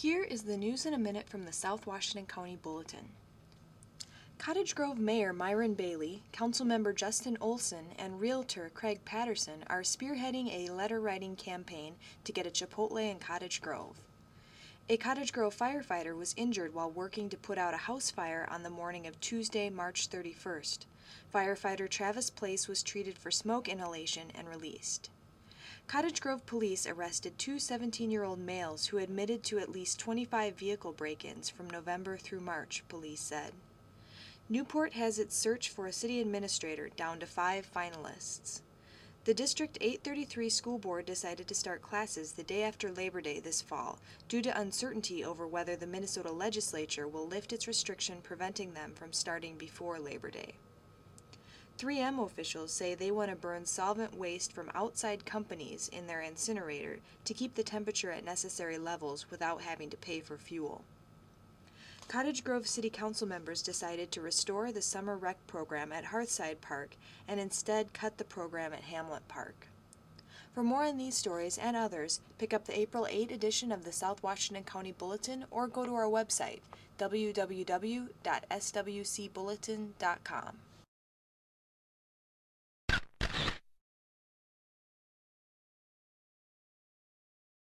Here is the news in a minute from the South Washington County Bulletin. Cottage Grove Mayor Myron Bailey, Councilmember Justin Olson, and Realtor Craig Patterson are spearheading a letter writing campaign to get a Chipotle in Cottage Grove. A Cottage Grove firefighter was injured while working to put out a house fire on the morning of Tuesday, March 31st. Firefighter Travis Place was treated for smoke inhalation and released. Cottage Grove police arrested two 17 year old males who admitted to at least 25 vehicle break ins from November through March, police said. Newport has its search for a city administrator down to five finalists. The District 833 School Board decided to start classes the day after Labor Day this fall due to uncertainty over whether the Minnesota legislature will lift its restriction preventing them from starting before Labor Day. 3M officials say they want to burn solvent waste from outside companies in their incinerator to keep the temperature at necessary levels without having to pay for fuel. Cottage Grove City Council members decided to restore the summer rec program at Hearthside Park and instead cut the program at Hamlet Park. For more on these stories and others, pick up the April 8 edition of the South Washington County Bulletin or go to our website, www.swcbulletin.com.